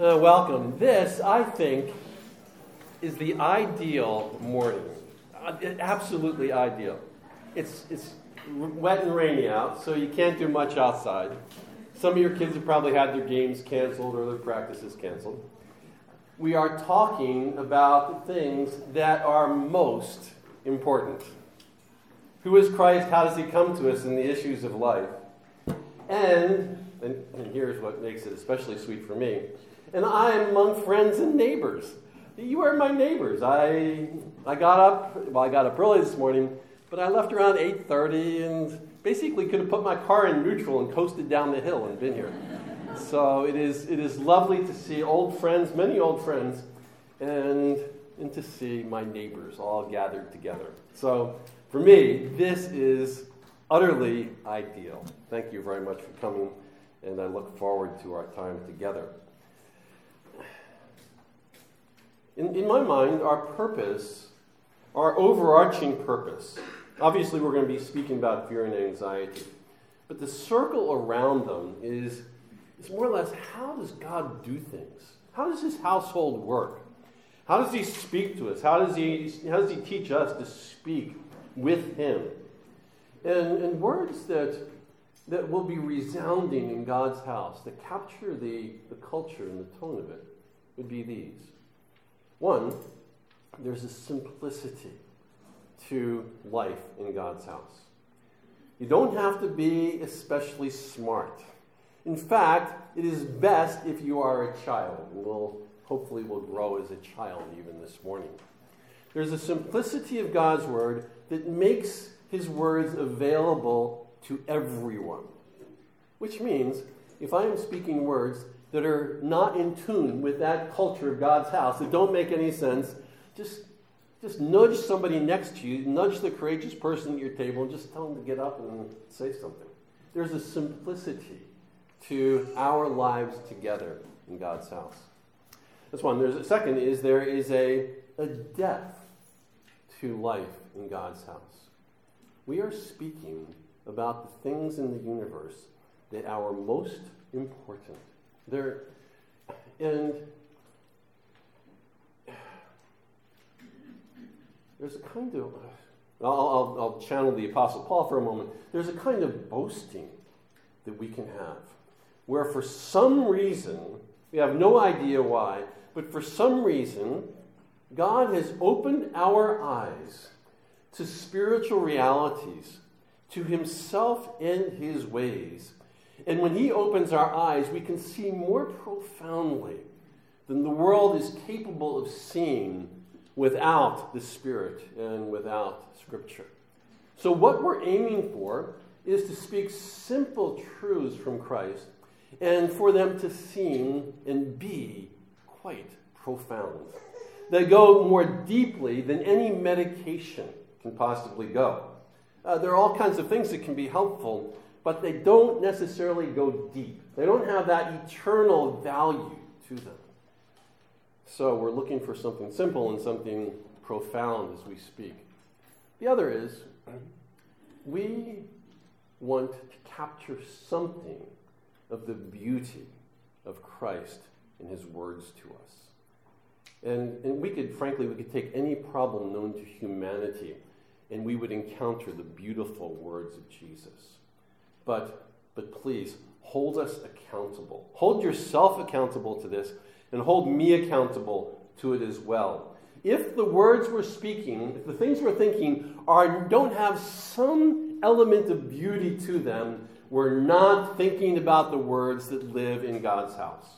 Uh, welcome. This, I think, is the ideal morning. Uh, absolutely ideal. It's, it's wet and rainy out, so you can't do much outside. Some of your kids have probably had their games canceled or their practices canceled. We are talking about the things that are most important. Who is Christ? How does he come to us in the issues of life? And, and, and here's what makes it especially sweet for me and I am among friends and neighbors. You are my neighbors. I, I got up, well, I got up early this morning, but I left around 8.30 and basically could have put my car in neutral and coasted down the hill and been here. So it is, it is lovely to see old friends, many old friends, and, and to see my neighbors all gathered together. So for me, this is utterly ideal. Thank you very much for coming, and I look forward to our time together. In, in my mind, our purpose, our overarching purpose, obviously we're going to be speaking about fear and anxiety, but the circle around them is, is more or less how does God do things? How does his household work? How does he speak to us? How does he, how does he teach us to speak with him? And, and words that, that will be resounding in God's house, that capture the, the culture and the tone of it, would be these one, there's a simplicity to life in God's house. You don't have to be especially smart. In fact, it is best if you are a child. We'll hopefully will grow as a child even this morning. There's a simplicity of God's word that makes his words available to everyone. Which means if I am speaking words that are not in tune with that culture of God's house, that don't make any sense, just, just nudge somebody next to you, nudge the courageous person at your table, and just tell them to get up and say something. There's a simplicity to our lives together in God's house. That's one. There's a second is there is a, a depth to life in God's house. We are speaking about the things in the universe that are most important. There, and there's a kind of, I'll, I'll, I'll channel the Apostle Paul for a moment. There's a kind of boasting that we can have where for some reason, we have no idea why, but for some reason, God has opened our eyes to spiritual realities, to Himself and His ways and when He opens our eyes, we can see more profoundly than the world is capable of seeing without the Spirit and without Scripture. So, what we're aiming for is to speak simple truths from Christ and for them to seem and be quite profound. They go more deeply than any medication can possibly go. Uh, there are all kinds of things that can be helpful, but they don't necessarily go deep. They don't have that eternal value to them. So we're looking for something simple and something profound as we speak. The other is we want to capture something of the beauty of Christ in his words to us. And, and we could, frankly, we could take any problem known to humanity and we would encounter the beautiful words of Jesus. But, but please, hold us accountable. Hold yourself accountable to this, and hold me accountable to it as well. If the words we're speaking, if the things we're thinking are, don't have some element of beauty to them, we're not thinking about the words that live in God's house.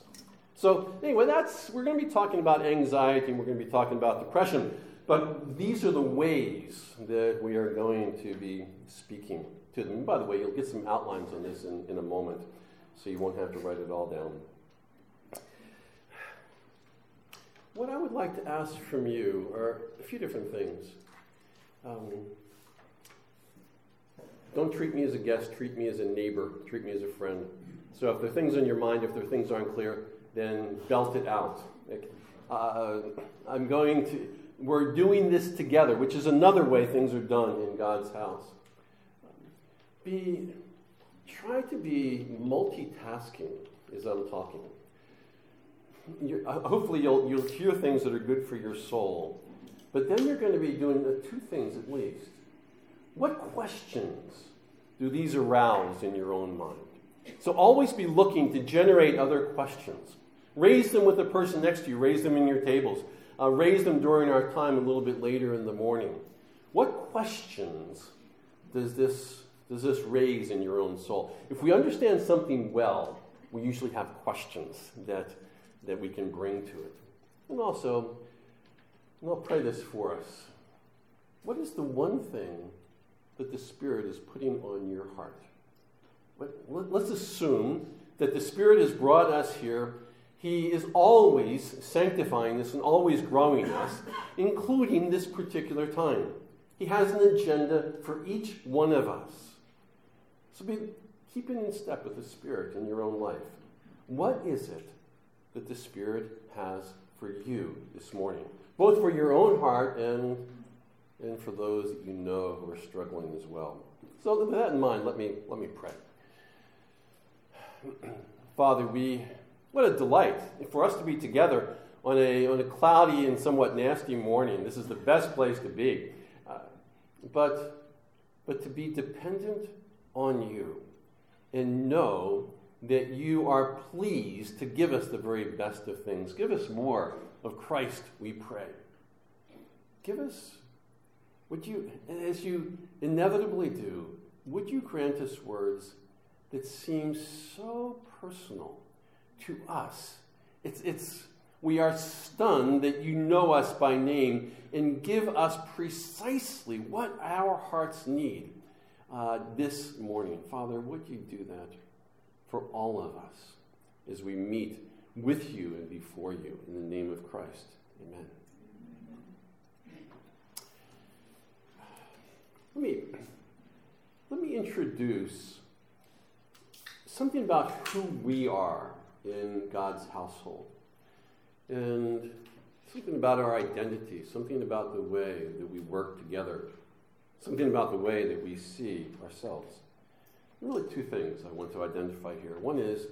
So, anyway, that's we're going to be talking about anxiety and we're going to be talking about depression. But these are the ways that we are going to be speaking to them. And by the way, you'll get some outlines on this in, in a moment, so you won't have to write it all down. What I would like to ask from you are a few different things. Um, don't treat me as a guest, treat me as a neighbor, treat me as a friend. So if there are things on your mind, if there are things aren't clear, then belt it out. Uh, I'm going to, we're doing this together, which is another way things are done in God's house be try to be multitasking as I'm talking. uh, hopefully you'll, you'll hear things that are good for your soul. But then you're going to be doing two things at least. What questions do these arouse in your own mind? So always be looking to generate other questions. Raise them with the person next to you, raise them in your tables, uh, raise them during our time a little bit later in the morning. What questions does this, does this raise in your own soul? If we understand something well, we usually have questions that, that we can bring to it. And also, and I'll pray this for us. What is the one thing that the Spirit is putting on your heart? let's assume that the Spirit has brought us here. He is always sanctifying us and always growing us, including this particular time. He has an agenda for each one of us. So be keeping in step with the Spirit in your own life. What is it that the Spirit has for you this morning? Both for your own heart and, and for those that you know who are struggling as well. So with that in mind, let me, let me pray. Father, we, what a delight for us to be together on a, on a cloudy and somewhat nasty morning. This is the best place to be. Uh, but, but to be dependent on you and know that you are pleased to give us the very best of things. Give us more of Christ, we pray. Give us, would you, as you inevitably do, would you grant us words that seem so personal to us? It's, it's, we are stunned that you know us by name and give us precisely what our hearts need uh, this morning. Father, would you do that for all of us as we meet with you and before you in the name of Christ? Amen. Let me, let me introduce something about who we are in God's household and something about our identity, something about the way that we work together, something about the way that we see ourselves. Really, two things I want to identify here. One is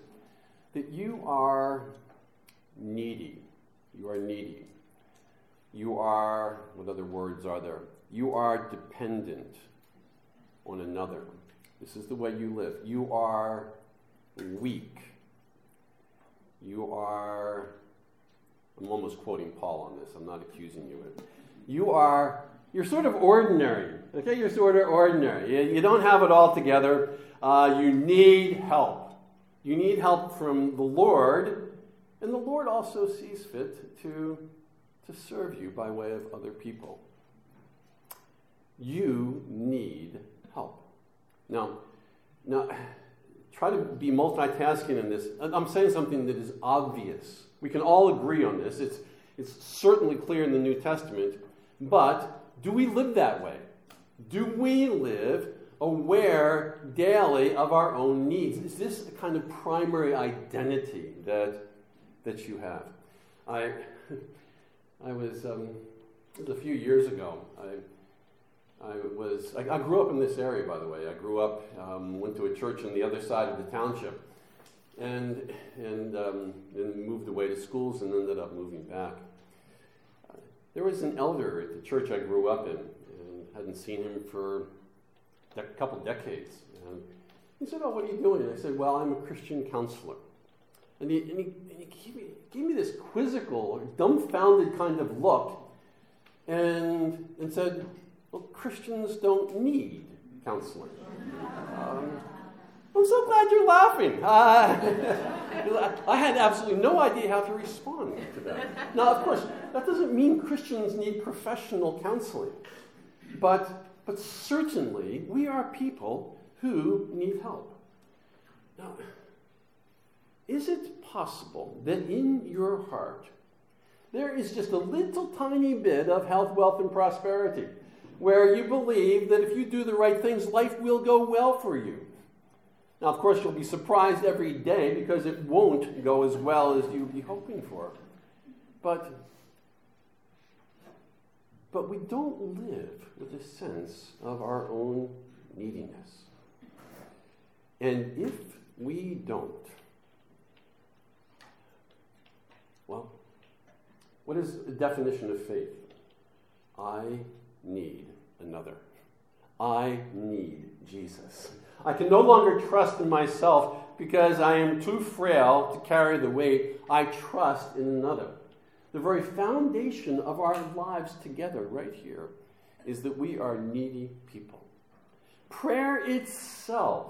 that you are needy. You are needy. You are, what other words are there? You are dependent on another. This is the way you live. You are weak. You are I'm almost quoting Paul on this. I'm not accusing you of it. You are, you're sort of ordinary. Okay, you're sort of ordinary. You, you don't have it all together. Uh, you need help. You need help from the Lord, and the Lord also sees fit to, to serve you by way of other people. You need help. Now, now, try to be multitasking in this. I'm saying something that is obvious we can all agree on this. It's, it's certainly clear in the New Testament. But do we live that way? Do we live aware daily of our own needs? Is this a kind of primary identity that, that you have? I, I was, um, was a few years ago. I, I was, I, I, grew up in this area, by the way. I grew up, um, went to a church on the other side of the township and, and um, then moved away to schools and ended up moving back. There was an elder at the church I grew up in and hadn't seen him for a couple decades. And he said, Oh, what are you doing? And I said, Well, I'm a Christian counselor. And he, and he, and he gave, me, gave me this quizzical, dumbfounded kind of look and, and said, Well, Christians don't need counseling. Um, I'm so glad you're laughing. Uh, I had absolutely no idea how to respond to that. Now, of course, that doesn't mean Christians need professional counseling, but, but certainly we are people who need help. Now, is it possible that in your heart there is just a little tiny bit of health, wealth, and prosperity where you believe that if you do the right things, life will go well for you? Now, of course, you'll be surprised every day because it won't go as well as you'd be hoping for. But, but we don't live with a sense of our own neediness. And if we don't, well, What is the definition of faith? I need another. I need Jesus. I can no longer trust in myself because I am too frail to carry the weight. I trust in another. The very foundation of our lives together, right here, is that we are needy people. Prayer itself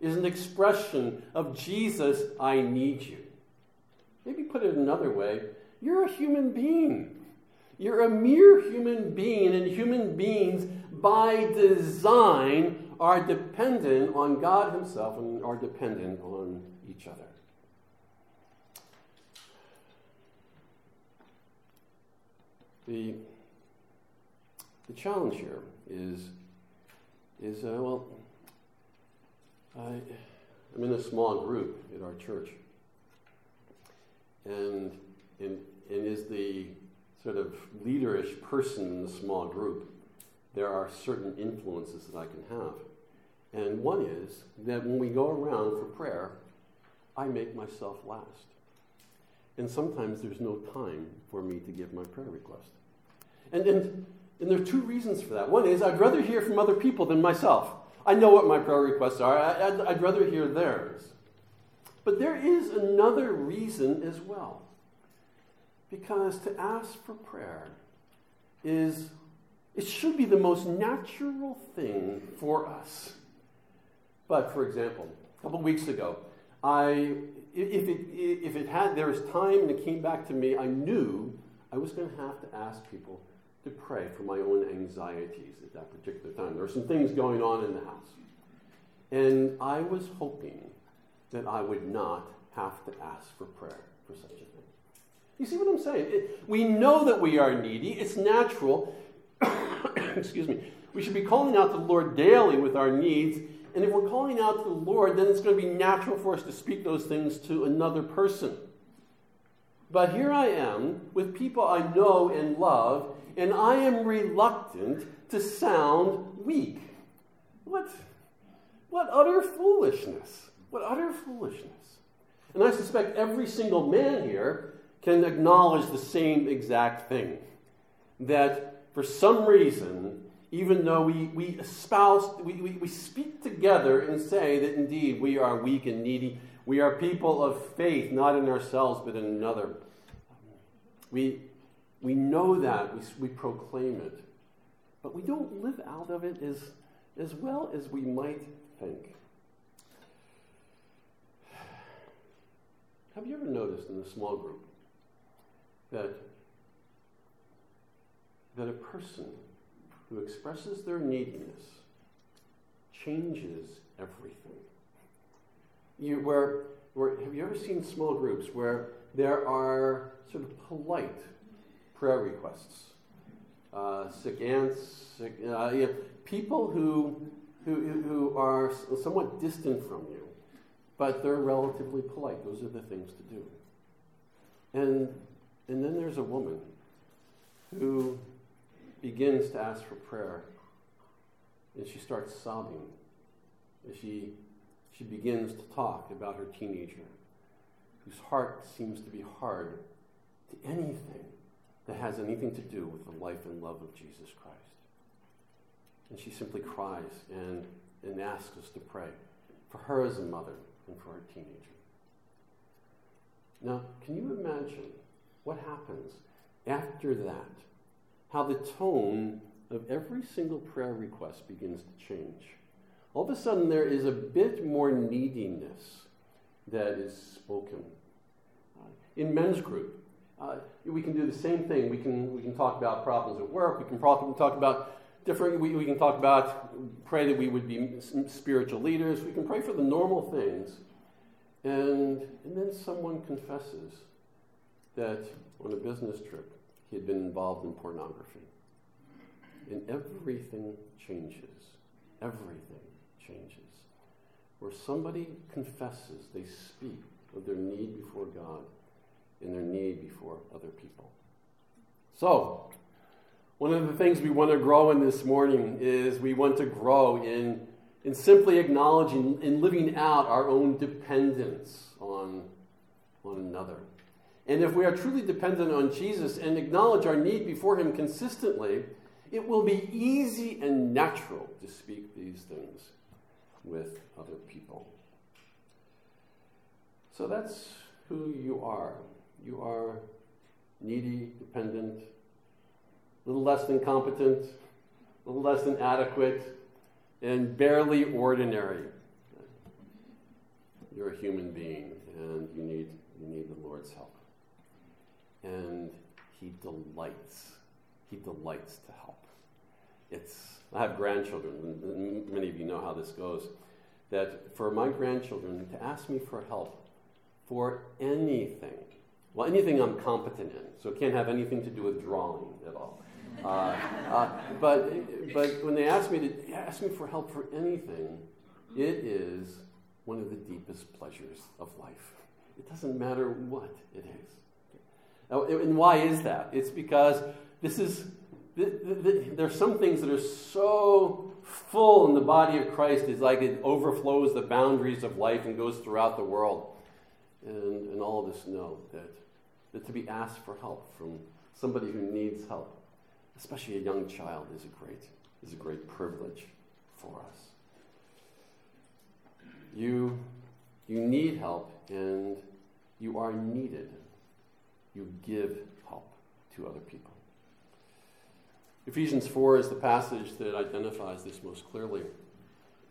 is an expression of Jesus, I need you. Maybe put it another way you're a human being. You're a mere human being, and human beings, by design, are dependent on God Himself and are dependent on each other. The, the challenge here is, is uh, well, I, I'm in a small group at our church. And, and, and is the sort of leaderish person in the small group, there are certain influences that I can have. And one is that when we go around for prayer, I make myself last. And sometimes there's no time for me to give my prayer request. And, and, and there are two reasons for that. One is I'd rather hear from other people than myself. I know what my prayer requests are, I, I'd rather hear theirs. But there is another reason as well. Because to ask for prayer is, it should be the most natural thing for us. But for example, a couple weeks ago, I, if it, if it had, there was time and it came back to me, I knew I was going to have to ask people to pray for my own anxieties at that particular time. There were some things going on in the house. And I was hoping that I would not have to ask for prayer for such a thing. You see what I'm saying? It, we know that we are needy, it's natural. Excuse me. We should be calling out to the Lord daily with our needs. And if we're calling out to the Lord, then it's going to be natural for us to speak those things to another person. But here I am with people I know and love, and I am reluctant to sound weak. What, what utter foolishness! What utter foolishness. And I suspect every single man here can acknowledge the same exact thing. That for some reason, even though we, we espouse, we, we, we speak together and say that indeed we are weak and needy, we are people of faith, not in ourselves, but in another. We, we know that, we, we proclaim it, but we don't live out of it as, as well as we might think. Have you ever noticed in a small group that, that a person who expresses their neediness changes everything? You, where, where, have you ever seen small groups where there are sort of polite prayer requests? Uh, sick aunts, sick, uh, people who, who, who are somewhat distant from you but they're relatively polite. Those are the things to do. And, and then there's a woman who begins to ask for prayer, and she starts sobbing as she, she begins to talk about her teenager, whose heart seems to be hard to anything that has anything to do with the life and love of Jesus Christ. And she simply cries and, and asks us to pray for her as a mother and for her teenager. Now, can you imagine what happens after that? How the tone of every single prayer request begins to change. All of a sudden, there is a bit more neediness that is spoken. Uh, in men's group, uh, we can do the same thing. We can, we can talk about problems at work. We can talk, talk about different, we, we can talk about, pray that we would be spiritual leaders. We can pray for the normal things. And, and then someone confesses that on a business trip, he had been involved in pornography. And everything changes. Everything changes. Where somebody confesses, they speak of their need before God and their need before other people. So, one of the things we want to grow in this morning is we want to grow in, in simply acknowledging and living out our own dependence on, on another. And if we are truly dependent on Jesus and acknowledge our need before Him consistently, it will be easy and natural to speak these things with other people. So that's who you are. You are needy, dependent, a little less than competent, a little less than adequate, and barely ordinary. You're a human being, and you need, you need the Lord's help. And He delights. He delights to help. It's, I have grandchildren, and many of you know how this goes. That for my grandchildren to ask me for help for anything, well, anything I'm competent in, so it can't have anything to do with drawing at all. Uh, uh, but, but when they ask me to ask me for help for anything, it is one of the deepest pleasures of life. It doesn't matter what it is. Now, and why is that? It's because this is the, the, the, some things that are so full in the body of Christ, it's like it overflows the boundaries of life and goes throughout the world. And, and all of us know that, that to be asked for help from somebody who needs help, especially a young child, is a great, is a great privilege for us. You, you need help and you are needed. You give help to other people. Ephesians 4 is the passage that identifies this most clearly,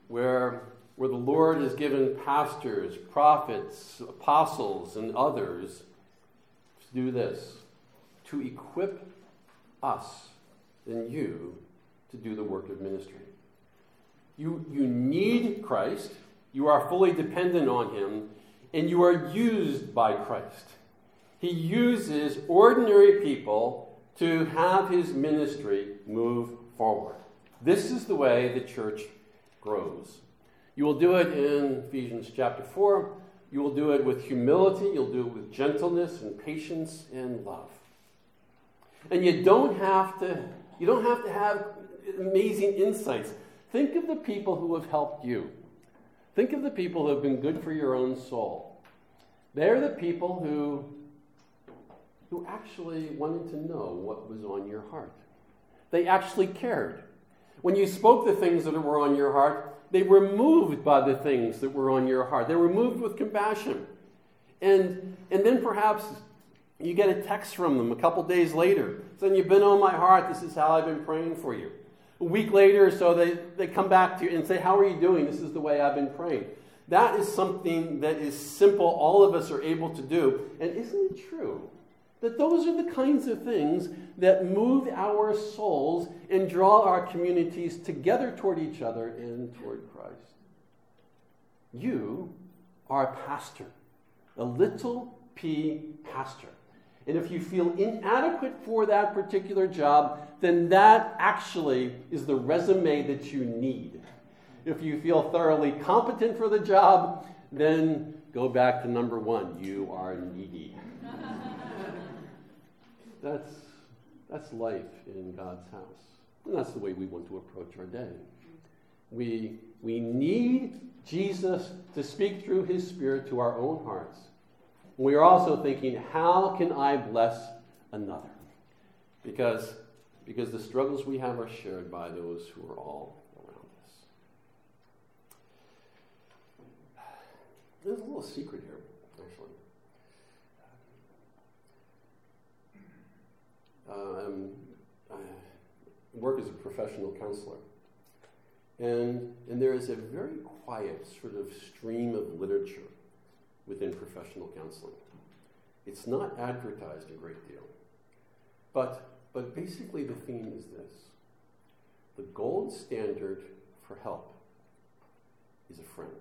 where, where the Lord has given pastors, prophets, apostles, and others to do this to equip us and you to do the work of ministry. You, you need Christ, you are fully dependent on Him, and you are used by Christ. He uses ordinary people to have his ministry move forward. This is the way the church grows. You will do it in Ephesians chapter 4. You will do it with humility, you'll do it with gentleness and patience and love. And you don't have to you don't have to have amazing insights. Think of the people who have helped you. Think of the people who have been good for your own soul. They're the people who who actually wanted to know what was on your heart. They actually cared. When you spoke the things that were on your heart, they were moved by the things that were on your heart. They were moved with compassion. And, and then perhaps you get a text from them a couple days later saying, You've been on my heart. This is how I've been praying for you. A week later or so, they, they come back to you and say, How are you doing? This is the way I've been praying. That is something that is simple, all of us are able to do. And isn't it true that those are the kinds of things that move our souls and draw our communities together toward each other and toward Christ. You are a pastor, a little p pastor. And if you feel inadequate for that particular job, then that actually is the resume that you need. If you feel thoroughly competent for the job, then go back to number one you are needy. That's, that's life in God's house. And that's the way we want to approach our day. We, we need Jesus to speak through his Spirit to our own hearts. We are also thinking, how can I bless another? Because, because the struggles we have are shared by those who are all around us. There's a little secret here. Um, I work as a professional counselor. And, and there is a very quiet sort of stream of literature within professional counseling. It's not advertised a great deal. But, but basically, the theme is this the gold standard for help is a friend.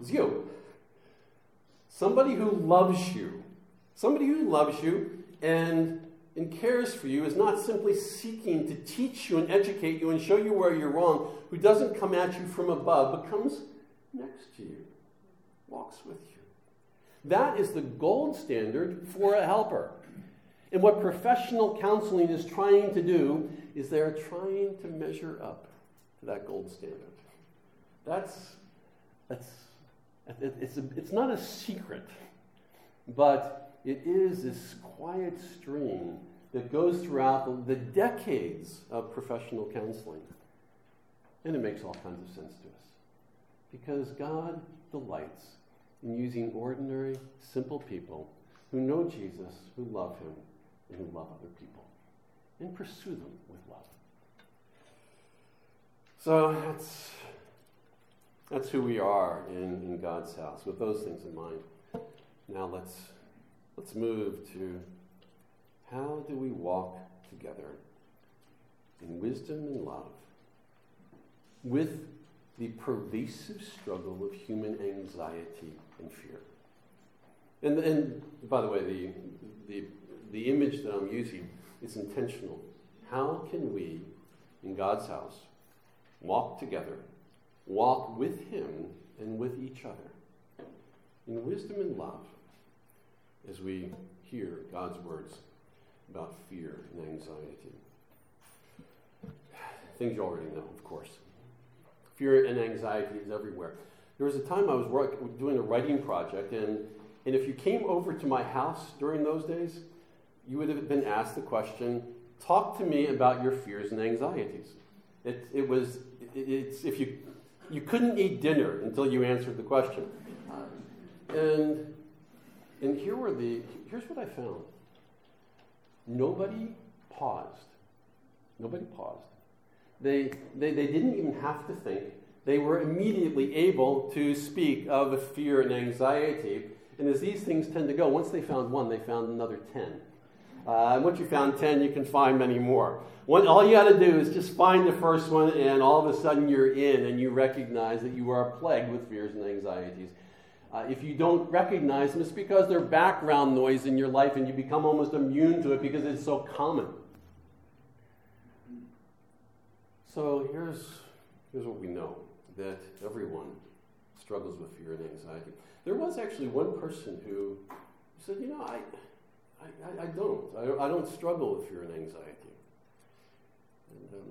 It's you. Somebody who loves you. Somebody who loves you and and cares for you is not simply seeking to teach you and educate you and show you where you're wrong, who doesn't come at you from above, but comes next to you, walks with you. That is the gold standard for a helper. And what professional counseling is trying to do is they're trying to measure up to that gold standard. That's, that's it's, a, it's not a secret, but it is this quiet stream that goes throughout the, decades of professional counseling. And it makes all kinds of sense to us. Because God delights in using ordinary, simple people who know Jesus, who love him, and who love other people, and pursue them with love. So that's, that's who we are in, in God's house, with those things in mind. Now let's, let's move to how do we walk together in wisdom and love with the pervasive struggle of human anxiety and fear? And, and by the way, the, the, the image that I'm using is intentional. How can we, in God's house, walk together, walk with Him and with each other in wisdom and love as we hear God's words about fear and anxiety. Things you already know, of course. Fear and anxiety is everywhere. There was a time I was work, doing a writing project, and, and if you came over to my house during those days, you would have been asked the question talk to me about your fears and anxieties. It, it was, it, it's, if you, you couldn't eat dinner until you answered the question. And, and here were the, here's what I found nobody paused. Nobody paused. They, they, they didn't even have to think. They were immediately able to speak of the fear and anxiety. And as these things tend to go, once they found one, they found another 10. Uh, and once you found 10, you can find many more. One, all you got to do is just find the first one, and all of a sudden you're in and you recognize that you are plagued with fears and anxieties. Uh, if you don't recognize them, it's because they're background noise in your life and you become almost immune to it because it's so common. So here's, here's what we know that everyone struggles with fear and anxiety. There was actually one person who said, You know, I, I, I don't. I, I, don't struggle with fear and anxiety. And, um,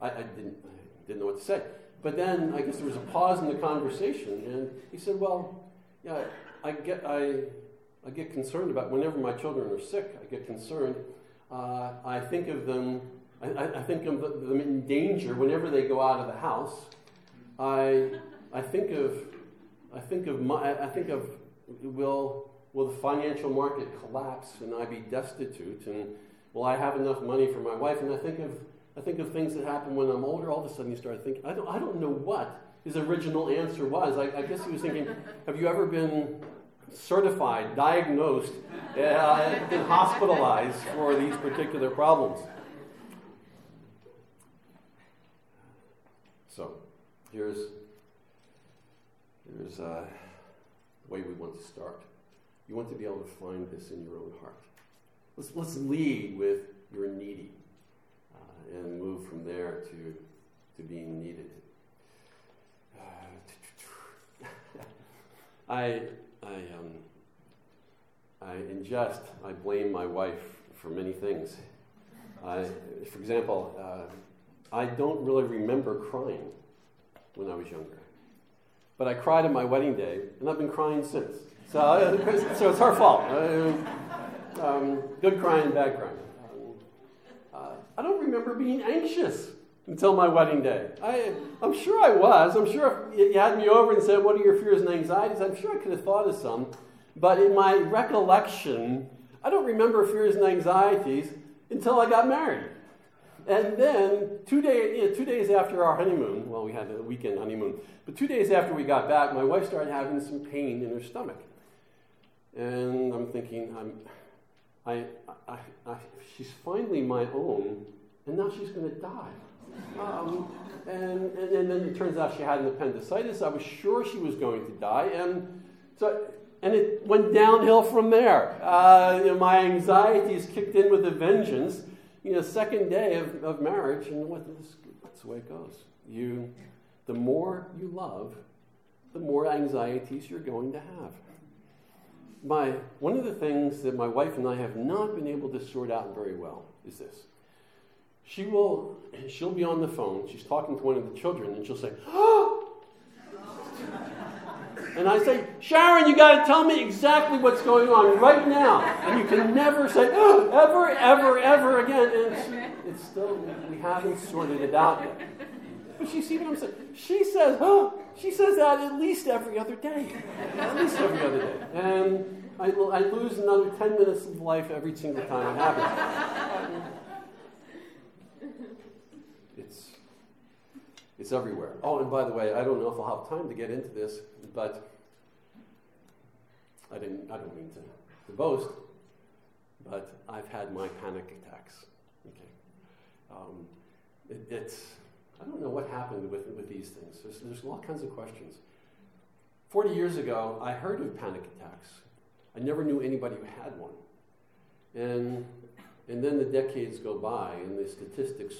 I, I, didn't, I didn't know what to say. But then I guess there was a pause in the conversation, and he said, "Well, yeah, I get I, I get concerned about whenever my children are sick. I get concerned. Uh, I think of them. I, I think of them in danger whenever they go out of the house. I I think of I think of my I think of will will the financial market collapse and I be destitute and will I have enough money for my wife? And I think of I think of things that happen when I'm older. All of a sudden, you start thinking, I don't, I don't know what his original answer was. I, I guess he was thinking, Have you ever been certified, diagnosed, uh, hospitalized for these particular problems? So, here's, here's uh, the way we want to start. You want to be able to find this in your own heart. Let's, let's lead with your needy and move from there to, to being needed. I, I, um, I ingest, I blame my wife for many things. I, for example, uh, I don't really remember crying when I was younger. But I cried on my wedding day, and I've been crying since. So, uh, so it's her fault. Uh, um, good crying, bad crying. I don't remember being anxious until my wedding day. I, I'm sure I was. I'm sure if you had me over and said, What are your fears and anxieties? I'm sure I could have thought of some. But in my recollection, I don't remember fears and anxieties until I got married. And then, two, day, you know, two days after our honeymoon, well, we had a weekend honeymoon, but two days after we got back, my wife started having some pain in her stomach. And I'm thinking, I'm, I, I, I, she's finally my own, and now she's going to die. Um, and, and, and, then it turns out she had an appendicitis. I was sure she was going to die, and so and it went downhill from there. Uh, you know, my anxieties kicked in with a vengeance. You know, second day of, of marriage, and what that's the way it goes. You, the more you love, the more anxieties you're going to have my, one of the things that my wife and I have not been able to sort out very well is this. She will, she'll be on the phone, she's talking to one of the children, and she'll say, oh! And I say, Sharon, you got to tell me exactly what's going on right now. And you can never say, oh, ever, ever, ever again. And it's, it's still, we haven't sorted it out yet. But she see what I'm saying? She says, oh, she says that at least every other day. At least every other day. And I, I lose another 10 minutes of life every single time it happens. It's, it's everywhere. Oh, and by the way, I don't know if I'll have time to get into this, but I didn't. I don't mean to, to boast, but I've had my panic attacks. Okay, um, it, it's. I don't know what happened with, with these things. There's, there's all kinds of questions. Forty years ago, I heard of panic attacks. I never knew anybody who had one, and and then the decades go by, and the statistics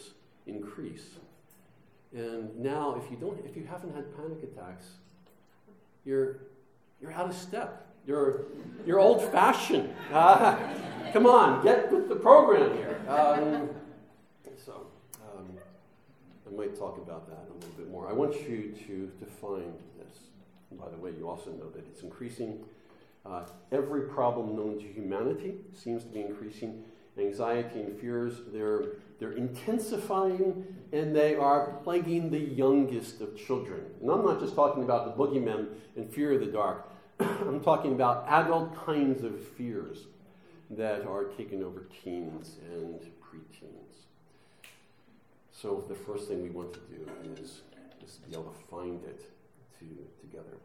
increase. And now, if you don't, if you haven't had panic attacks, you're you're out of step. You're you're old-fashioned. Uh, come on, get with the program here. Um, so, um, might talk about that a little bit more. I want you to define this. And by the way, you also know that it's increasing. Uh, every problem known to humanity seems to be increasing. Anxiety and fears, they're they're intensifying and they are plaguing the youngest of children. And I'm not just talking about the boogeymen and fear of the dark, I'm talking about adult kinds of fears that are taking over teens and preteens. So the first thing we want to do is, is be able to find it to, together.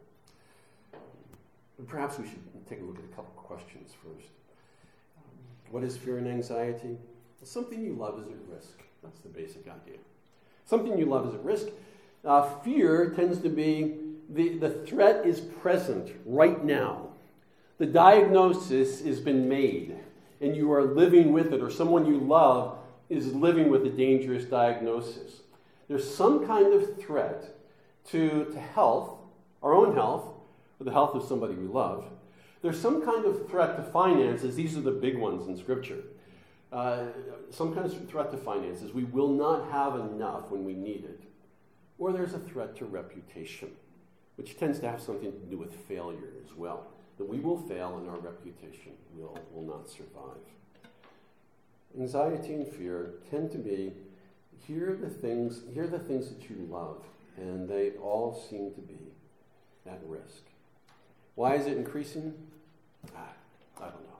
perhaps we should take a look at a couple questions first. What is fear and anxiety? Something you love is at risk. That's the basic idea. Something you love is at risk. Uh, fear tends to be the, the threat is present right now. The diagnosis has been made, and you are living with it, or someone you love is living with a dangerous diagnosis. There's some kind of threat to, to health, our own health, or the health of somebody we love. There's some kind of threat to finances. These are the big ones in Scripture. Uh, some kind of threat to finances. We will not have enough when we need it. Or there's a threat to reputation, which tends to have something to do with failure as well. That we will fail and our reputation will, will not survive. Anxiety and fear tend to be here are the things, here are the things that you love, and they all seem to be at risk. Why is it increasing? Ah, I don't know.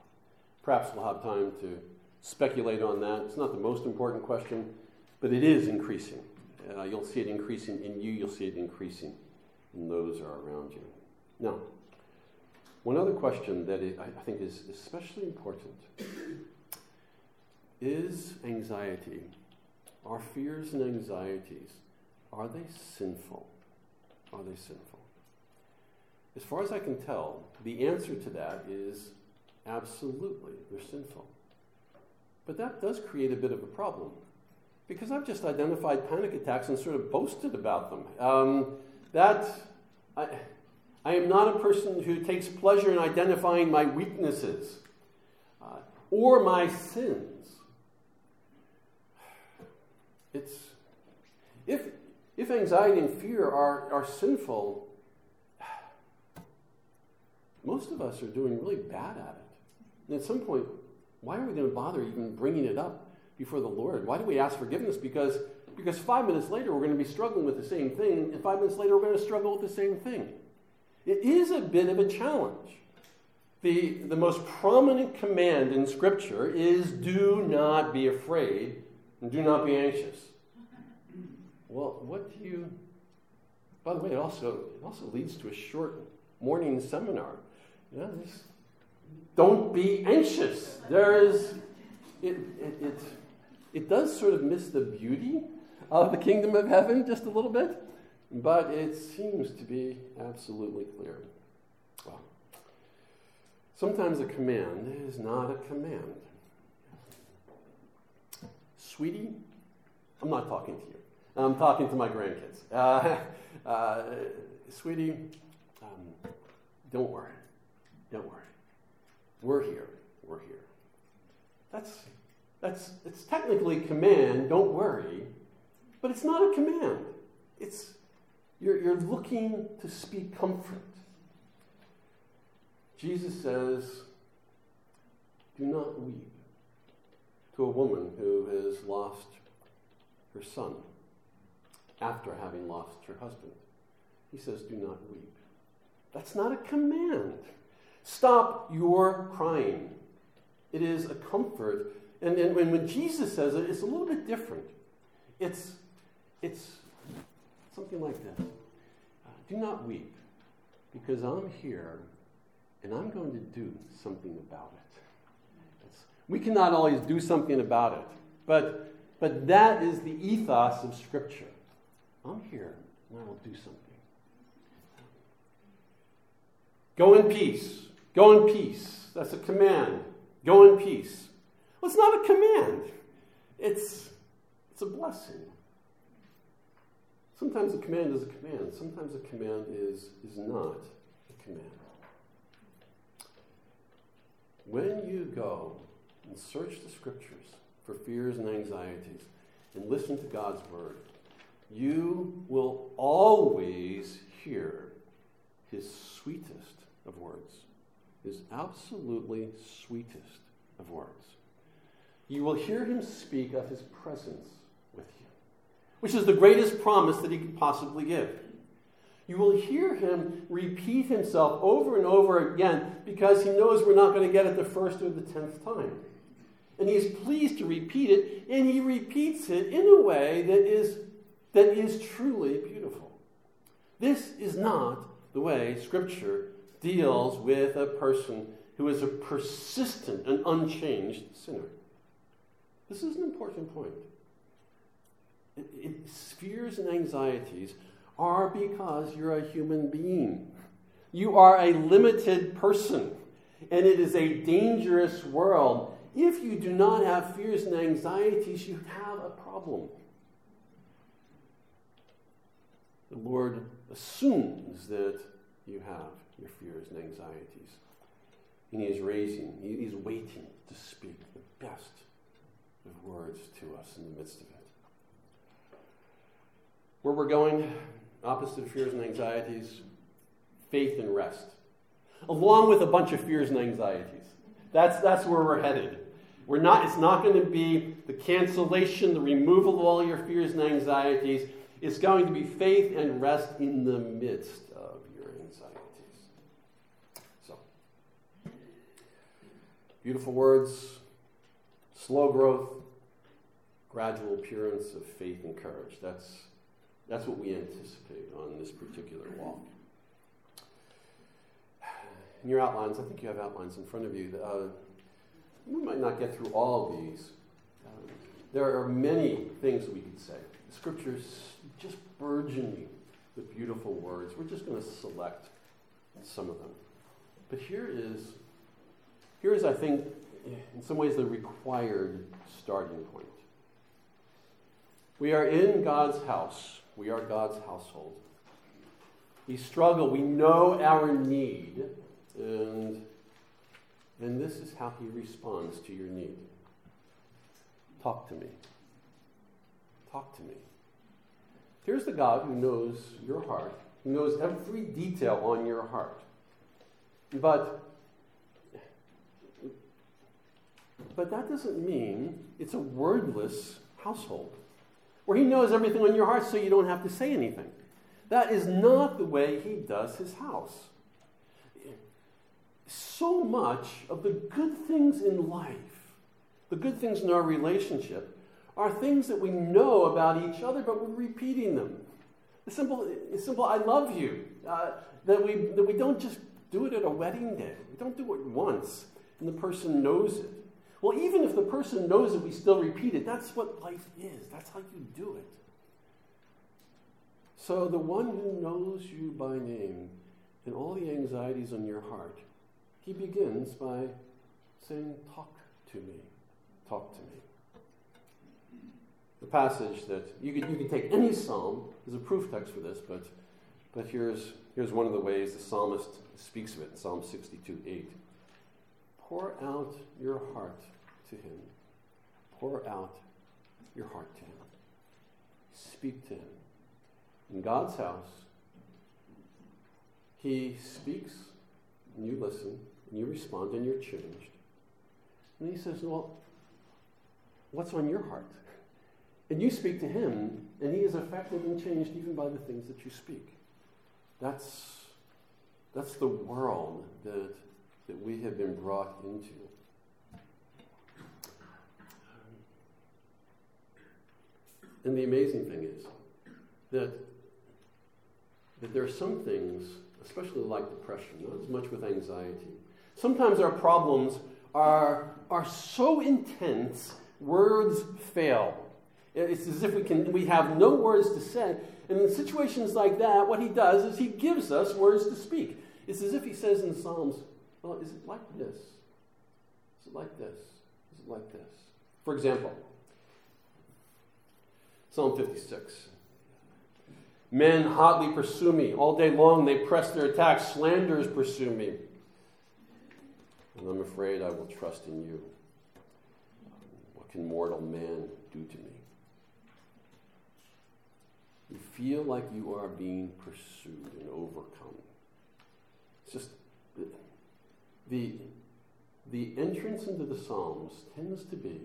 Perhaps we'll have time to speculate on that. It's not the most important question, but it is increasing. Uh, you'll see it increasing in you, you'll see it increasing in those are around you. Now, one other question that I think is especially important is anxiety. Our fears and anxieties, are they sinful? Are they sinful? As far as I can tell, the answer to that is absolutely, they're sinful. But that does create a bit of a problem because I've just identified panic attacks and sort of boasted about them. Um, that, I, I am not a person who takes pleasure in identifying my weaknesses uh, or my sins. It's, if, if anxiety and fear are, are sinful, most of us are doing really bad at it. And at some point, why are we going to bother even bringing it up before the Lord? Why do we ask forgiveness? Because, because five minutes later we're going to be struggling with the same thing, and five minutes later we're going to struggle with the same thing. It is a bit of a challenge. The, the most prominent command in Scripture is do not be afraid and do not be anxious. Well, what do you. By the way, it also, it also leads to a short morning seminar. You know, don't be anxious. There is, it, it, it, it does sort of miss the beauty of the kingdom of heaven just a little bit, but it seems to be absolutely clear. Well, sometimes a command is not a command. Sweetie, I'm not talking to you. I'm talking to my grandkids. Uh, uh, sweetie, um, don't worry. Don't worry. We're here. We're here. That's, that's, it's technically command, don't worry, but it's not a command. It's, you're, you're looking to speak comfort. Jesus says, Do not weep to a woman who has lost her son after having lost her husband. He says, Do not weep. That's not a command. Stop your crying. It is a comfort. And, and when, when Jesus says it, it's a little bit different. It's, it's something like this Do not weep, because I'm here and I'm going to do something about it. We cannot always do something about it, but, but that is the ethos of Scripture. I'm here and I will do something. Go in peace. Go in peace. That's a command. Go in peace. Well, it's not a command, it's, it's a blessing. Sometimes a command is a command, sometimes a command is, is not a command. When you go and search the scriptures for fears and anxieties and listen to God's word, you will always hear his sweetest of words, his absolutely sweetest of words. You will hear him speak of his presence with you, which is the greatest promise that he could possibly give. You will hear him repeat himself over and over again because he knows we're not going to get it the first or the tenth time. And he is pleased to repeat it, and he repeats it in a way that is, that is truly beautiful. This is not the way Scripture deals with a person who is a persistent and unchanged sinner. This is an important point. It, it, fears and anxieties are because you're a human being. You are a limited person, and it is a dangerous world. If you do not have fears and anxieties, you have a problem. The Lord assumes that you have your fears and anxieties. And He is raising, He is waiting to speak the best of words to us in the midst of it. Where we're going, opposite of fears and anxieties, faith and rest, along with a bunch of fears and anxieties. That's, that's where we're headed. We're not, it's not going to be the cancellation, the removal of all your fears and anxieties. It's going to be faith and rest in the midst of your anxieties. So, beautiful words, slow growth, gradual appearance of faith and courage. That's that's what we anticipate on this particular walk. In your outlines, I think you have outlines in front of you. Uh, we might not get through all of these. There are many things we could say. The scriptures just burgeoning with beautiful words. We're just going to select some of them. But here is, here is, I think, in some ways, the required starting point. We are in God's house. We are God's household. We struggle. We know our need. And, and this is how He responds to your need. Talk to me. Talk to me. Here's the God who knows your heart, who knows every detail on your heart. But, but that doesn't mean it's a wordless household where he knows everything on your heart so you don't have to say anything. That is not the way he does his house. So much of the good things in life, the good things in our relationship, are things that we know about each other, but we're repeating them. The simple, simple I love you, uh, that, we, that we don't just do it at a wedding day. We don't do it once, and the person knows it. Well, even if the person knows it, we still repeat it. That's what life is. That's how you do it. So, the one who knows you by name and all the anxieties on your heart, he begins by saying, Talk to me. Talk to me. The passage that you could, you could take any psalm, there's a proof text for this, but, but here's, here's one of the ways the psalmist speaks of it in Psalm 62 8. Pour out your heart to Him. Pour out your heart to Him. Speak to Him. In God's house, He speaks and you listen, and you respond, and you're changed. And he says, Well, what's on your heart? And you speak to him, and he is affected and changed even by the things that you speak. That's, that's the world that, that we have been brought into. And the amazing thing is that, that there are some things, especially like depression, not as much with anxiety. Sometimes our problems are, are so intense, words fail. It's as if we, can, we have no words to say. And in situations like that, what he does is he gives us words to speak. It's as if he says in Psalms, well, is it like this? Is it like this? Is it like this? For example, Psalm 56. Men hotly pursue me. All day long they press their attacks. Slanders pursue me. And I'm afraid I will trust in you. What can mortal man do to me? You feel like you are being pursued and overcome. It's just the, the entrance into the Psalms tends to be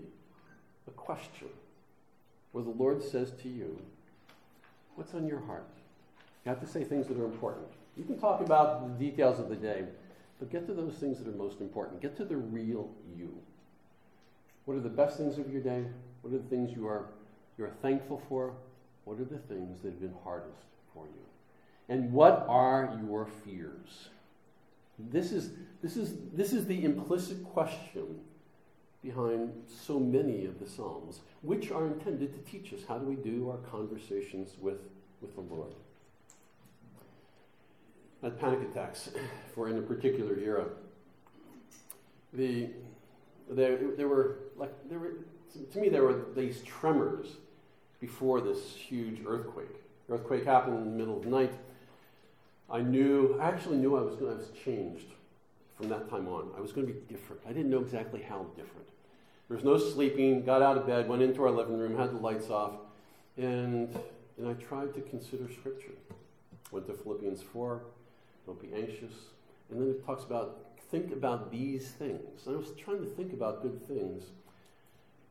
a question where the Lord says to you, What's on your heart? You have to say things that are important. You can talk about the details of the day, but get to those things that are most important. Get to the real you. What are the best things of your day? What are the things you are you're thankful for? What are the things that have been hardest for you? And what are your fears? This is, this is, this is the implicit question behind so many of the Psalms, which are intended to teach us how do we do our conversations with, with the Lord. At panic attacks, for in a particular era, the, there, there were like there were to me there were these tremors before this huge earthquake. The earthquake happened in the middle of the night. I knew, I actually knew I was, I was changed from that time on. I was going to be different. I didn't know exactly how different. There was no sleeping, got out of bed, went into our living room, had the lights off, and, and I tried to consider Scripture. Went to Philippians 4, don't be anxious. And then it talks about, think about these things. And I was trying to think about good things.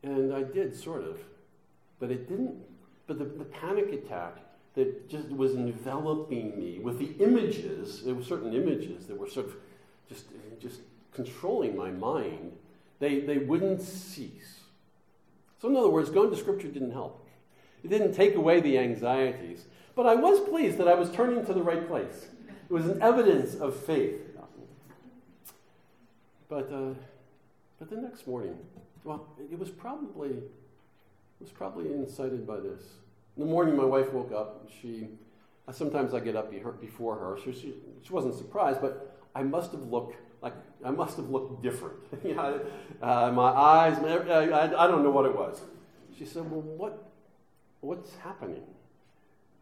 And I did, sort of. But it didn't, but the, the panic attack that just was enveloping me with the images, there were certain images that were sort of just, just controlling my mind, they, they wouldn't cease. So, in other words, going to Scripture didn't help. It didn't take away the anxieties. But I was pleased that I was turning to the right place. It was an evidence of faith. But, uh, but the next morning, well, it was probably was probably incited by this. In the morning, my wife woke up. She, sometimes I get up before her, so she, she wasn't surprised, but I must have looked like I must have looked different. uh, my eyes, I, I don't know what it was. She said, "Well, what, what's happening?"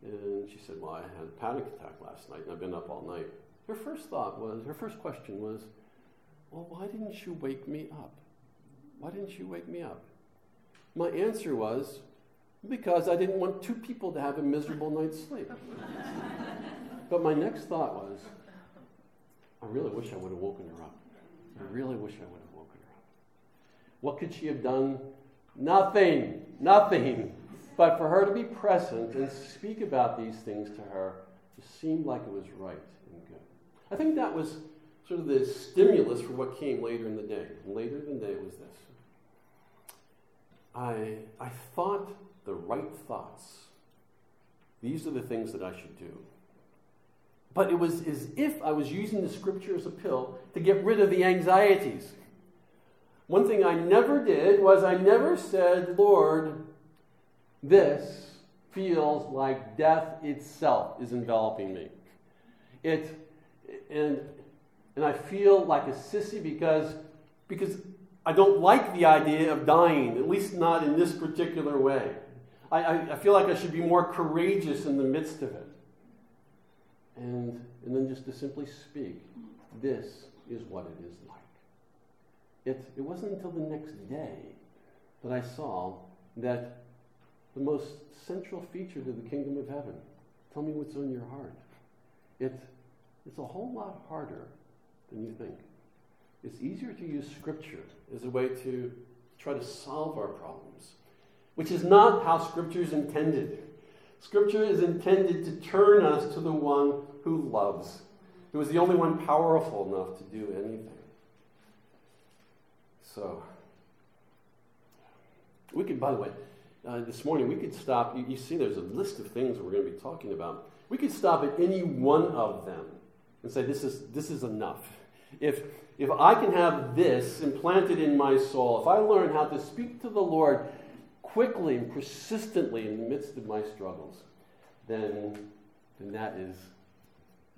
And she said, "Well, I had a panic attack last night, and I've been up all night." Her first thought was, her first question was, "Well, why didn't you wake me up? Why didn't you wake me up?" My answer was, because I didn't want two people to have a miserable night's sleep. but my next thought was, I really wish I would have woken her up. I really wish I would have woken her up. What could she have done? Nothing. Nothing. But for her to be present and speak about these things to her just seemed like it was right and good. I think that was sort of the stimulus for what came later in the day. And later in the day was this. I, I thought the right thoughts. These are the things that I should do. But it was as if I was using the scripture as a pill to get rid of the anxieties. One thing I never did was I never said, Lord, this feels like death itself is enveloping me. It, and, and I feel like a sissy because, because I don't like the idea of dying, at least not in this particular way. I, I, I, feel like I should be more courageous in the midst of it. And, and then just to simply speak, this is what it is like. It, it wasn't until the next day that I saw that the most central feature to the kingdom of heaven, tell me what's on your heart. It, it's a whole lot harder than you think. It's easier to use Scripture as a way to try to solve our problems, which is not how Scripture is intended. Scripture is intended to turn us to the one who loves, who is the only one powerful enough to do anything. So, we could, by the way, uh, this morning we could stop. You, you see, there's a list of things we're going to be talking about. We could stop at any one of them and say, "This is this is enough." If if I can have this implanted in my soul, if I learn how to speak to the Lord quickly and persistently in the midst of my struggles, then then that is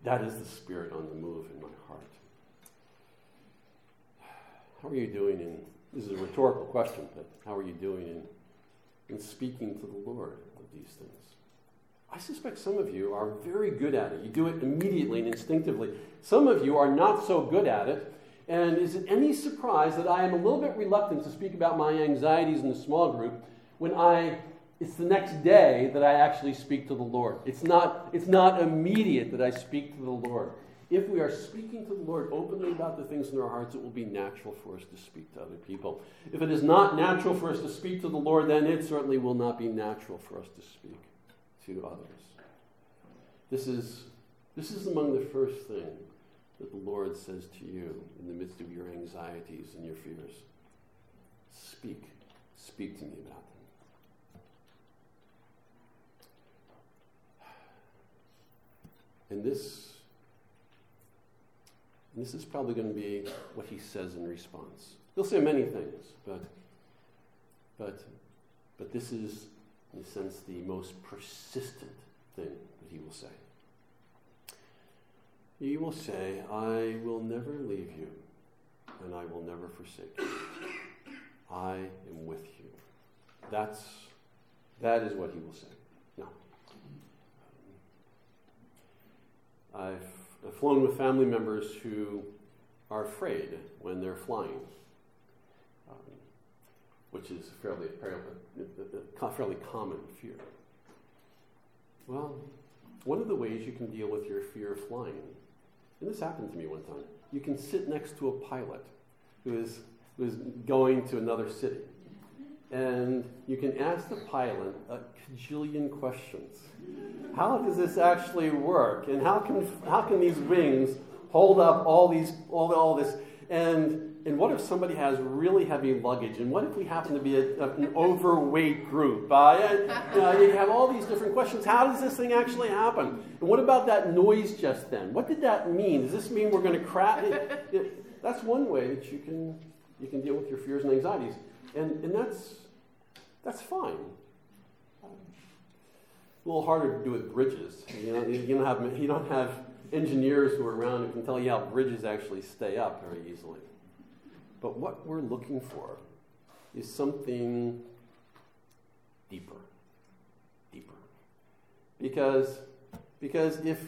that is the spirit on the move in my heart. How are you doing in this is a rhetorical question, but how are you doing in, in speaking to the Lord of these things? I suspect some of you are very good at it. You do it immediately and instinctively. Some of you are not so good at it. And is it any surprise that I am a little bit reluctant to speak about my anxieties in the small group when I it's the next day that I actually speak to the Lord. It's not, it's not immediate that I speak to the Lord. If we are speaking to the Lord openly about the things in our hearts, it will be natural for us to speak to other people. If it is not natural for us to speak to the Lord, then it certainly will not be natural for us to speak to others. This is, this is among the first thing that the Lord says to you in the midst of your anxieties and your fears. Speak. Speak to me about them. And this and this is probably going to be what he says in response. He'll say many things, but, but, but this is, in a sense, the most persistent thing that he will say. He will say, I will never leave you, and I will never forsake you. I am with you. That's, that is what he will say. Now, I've Flown with family members who are afraid when they're flying, um, which is a fairly, fairly, fairly common fear. Well, one of the ways you can deal with your fear of flying, and this happened to me one time, you can sit next to a pilot who is, who is going to another city. And you can ask the pilot a cajillion questions. How does this actually work? And how can, how can these wings hold up all, these, all, all this? And, and what if somebody has really heavy luggage? And what if we happen to be a, an overweight group? Uh, you, know, you have all these different questions. How does this thing actually happen? And what about that noise just then? What did that mean? Does this mean we're going to crash? That's one way that you can, you can deal with your fears and anxieties. And, and that's, that's fine. A little harder to do with bridges. You, you, don't have, you don't have engineers who are around who can tell you how bridges actually stay up very easily. But what we're looking for is something deeper. Deeper. Because, because if,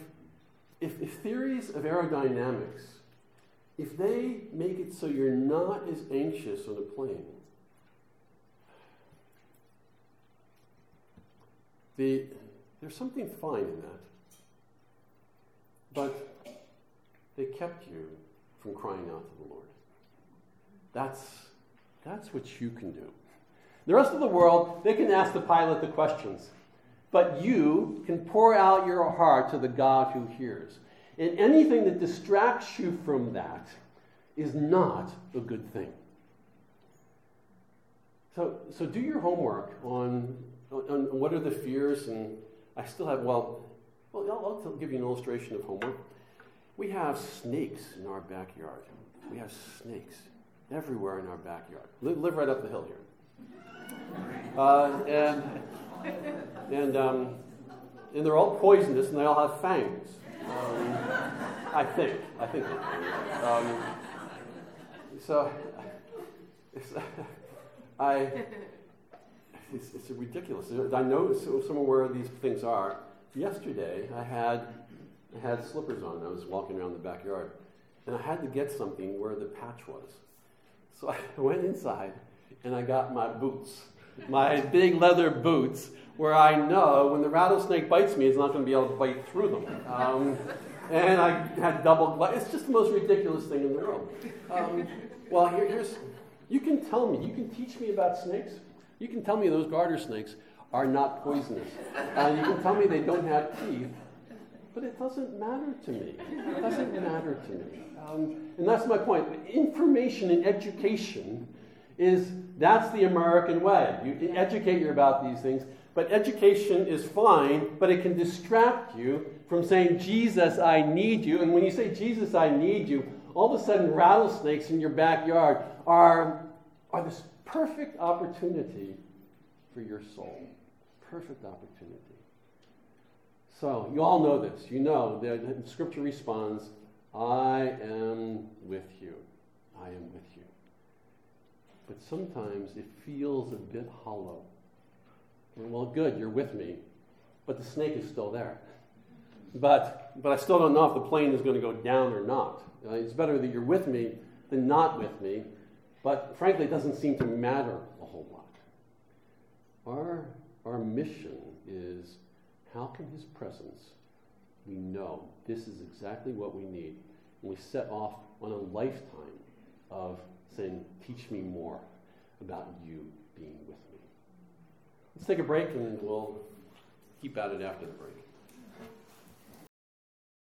if, if theories of aerodynamics, if they make it so you're not as anxious on a plane, The, there's something fine in that. But they kept you from crying out to the Lord. That's, that's what you can do. The rest of the world, they can ask the pilot the questions. But you can pour out your heart to the God who hears. And anything that distracts you from that is not a good thing. So, so do your homework on on what are the fears, and I still have, well, well I'll, I'll give you an illustration of homework. We have snakes in our backyard. We have snakes everywhere in our backyard. Live, live right up the hill here. Uh, and and, um, and they're all poisonous and they all have fangs. Um, I think. I think. Um, so I it's, it's ridiculous. I know some where these things are. Yesterday, I had, I had slippers on. I was walking around the backyard. And I had to get something where the patch was. So I went inside and I got my boots, my big leather boots, where I know when the rattlesnake bites me, it's not going to be able to bite through them. Um, and I had double. It's just the most ridiculous thing in the world. Um, well, here, here's you can tell me, you can teach me about snakes. You can tell me those garter snakes are not poisonous. Uh, you can tell me they don't have teeth, but it doesn't matter to me. It doesn't matter to me. Um, and that's my point. Information and education is that's the American way. You educate you about these things, but education is fine, but it can distract you from saying, Jesus, I need you. And when you say, Jesus, I need you, all of a sudden rattlesnakes in your backyard are, are this perfect opportunity for your soul. Perfect opportunity. So, you all know this. You know that Scripture responds, I am with you. I am with you. But sometimes it feels a bit hollow. Well, good, you're with me, but the snake is still there. But, but I still don't know if the plane is going to go down or not. Uh, it's better that you're with me than not with me. But frankly, it doesn't seem to matter a whole lot. Our, our mission is how can His presence, we know this is exactly what we need. And we set off on a lifetime of saying, Teach me more about you being with me. Let's take a break and we'll keep at it after the break.